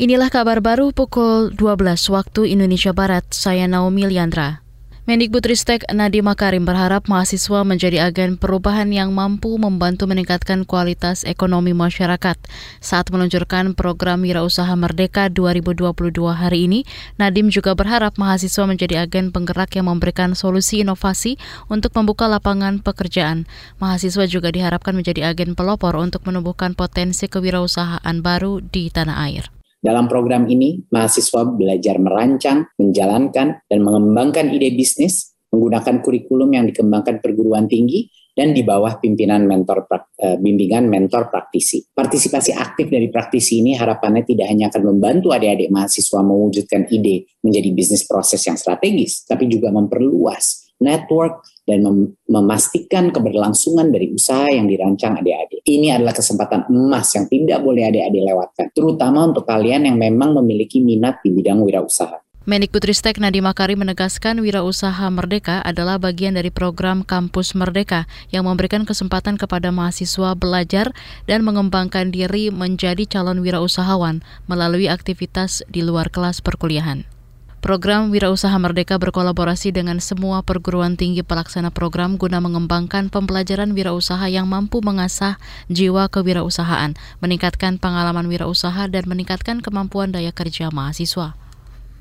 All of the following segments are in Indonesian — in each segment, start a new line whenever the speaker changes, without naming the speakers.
Inilah kabar baru pukul 12 waktu Indonesia Barat. Saya Naomi Liandra. Mendikbudristek Nadiem Makarim berharap mahasiswa menjadi agen perubahan yang mampu membantu meningkatkan kualitas ekonomi masyarakat. Saat meluncurkan program Wirausaha Merdeka 2022 hari ini, Nadiem juga berharap mahasiswa menjadi agen penggerak yang memberikan solusi inovasi untuk membuka lapangan pekerjaan. Mahasiswa juga diharapkan menjadi agen pelopor untuk menumbuhkan potensi kewirausahaan baru di tanah air.
Dalam program ini, mahasiswa belajar merancang, menjalankan, dan mengembangkan ide bisnis menggunakan kurikulum yang dikembangkan perguruan tinggi dan di bawah pimpinan mentor uh, bimbingan mentor praktisi. Partisipasi aktif dari praktisi ini harapannya tidak hanya akan membantu adik-adik mahasiswa mewujudkan ide menjadi bisnis proses yang strategis, tapi juga memperluas network, dan mem memastikan keberlangsungan dari usaha yang dirancang adik-adik. Ini adalah kesempatan emas yang tidak boleh adik-adik lewatkan, terutama untuk kalian yang memang memiliki minat di bidang wirausaha.
Mendikbudristek Nadiem Makarim menegaskan wirausaha merdeka adalah bagian dari program Kampus Merdeka yang memberikan kesempatan kepada mahasiswa belajar dan mengembangkan diri menjadi calon wirausahawan melalui aktivitas di luar kelas perkuliahan. Program Wirausaha Merdeka berkolaborasi dengan semua perguruan tinggi pelaksana program guna mengembangkan pembelajaran wirausaha yang mampu mengasah jiwa kewirausahaan, meningkatkan pengalaman wirausaha dan meningkatkan kemampuan daya kerja mahasiswa.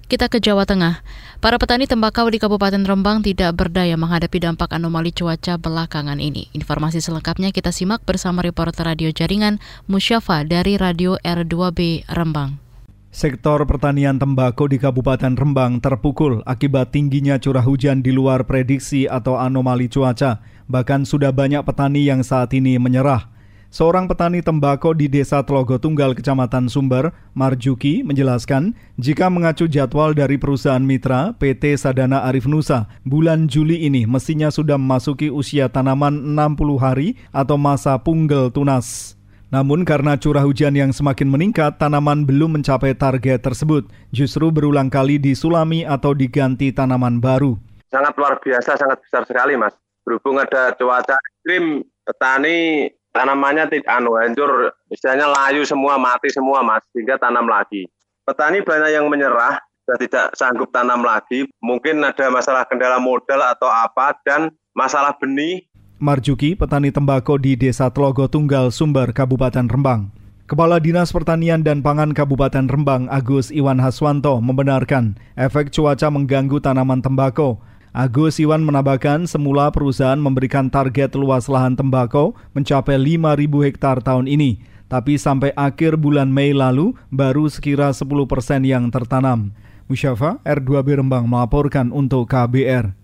Kita ke Jawa Tengah. Para petani tembakau di Kabupaten Rembang tidak berdaya menghadapi dampak anomali cuaca belakangan ini. Informasi selengkapnya kita simak bersama reporter radio jaringan Musyafa dari Radio R2B Rembang.
Sektor pertanian tembakau di Kabupaten Rembang terpukul akibat tingginya curah hujan di luar prediksi atau anomali cuaca. Bahkan sudah banyak petani yang saat ini menyerah. Seorang petani tembakau di Desa Telogo Tunggal, Kecamatan Sumber, Marjuki, menjelaskan jika mengacu jadwal dari perusahaan mitra PT Sadana Arif Nusa, bulan Juli ini mestinya sudah memasuki usia tanaman 60 hari atau masa punggel tunas. Namun karena curah hujan yang semakin meningkat, tanaman belum mencapai target tersebut. Justru berulang kali disulami atau diganti tanaman baru.
Sangat luar biasa, sangat besar sekali mas. Berhubung ada cuaca ekstrim, petani tanamannya tidak anu hancur, misalnya layu semua, mati semua mas, sehingga tanam lagi. Petani banyak yang menyerah, sudah tidak sanggup tanam lagi, mungkin ada masalah kendala modal atau apa, dan masalah benih
Marjuki, petani tembakau di Desa Telogo Tunggal, Sumber, Kabupaten Rembang. Kepala Dinas Pertanian dan Pangan Kabupaten Rembang, Agus Iwan Haswanto, membenarkan efek cuaca mengganggu tanaman tembakau. Agus Iwan menambahkan semula perusahaan memberikan target luas lahan tembakau mencapai 5.000 hektar tahun ini. Tapi sampai akhir bulan Mei lalu baru sekira 10 persen yang tertanam. Musyafa R2B Rembang melaporkan untuk KBR.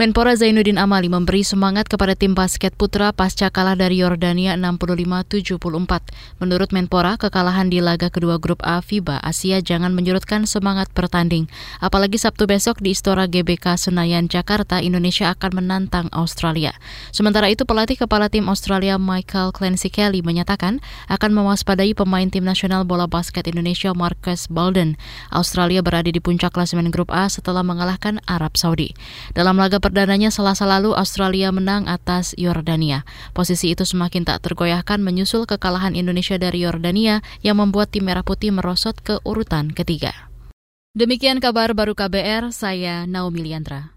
Menpora Zainuddin Amali memberi semangat kepada tim basket putra pasca kalah dari Yordania 65-74. Menurut Menpora, kekalahan di laga kedua grup A FIBA Asia jangan menyurutkan semangat bertanding. Apalagi Sabtu besok di Istora GBK Senayan, Jakarta, Indonesia akan menantang Australia. Sementara itu, pelatih kepala tim Australia Michael Clancy Kelly menyatakan akan mewaspadai pemain tim nasional bola basket Indonesia Marcus Bolden. Australia berada di puncak klasemen grup A setelah mengalahkan Arab Saudi. Dalam laga perdananya selasa lalu Australia menang atas Yordania. Posisi itu semakin tak tergoyahkan menyusul kekalahan Indonesia dari Yordania yang membuat tim Merah Putih merosot ke urutan ketiga. Demikian kabar baru KBR, saya Naomi Liandra.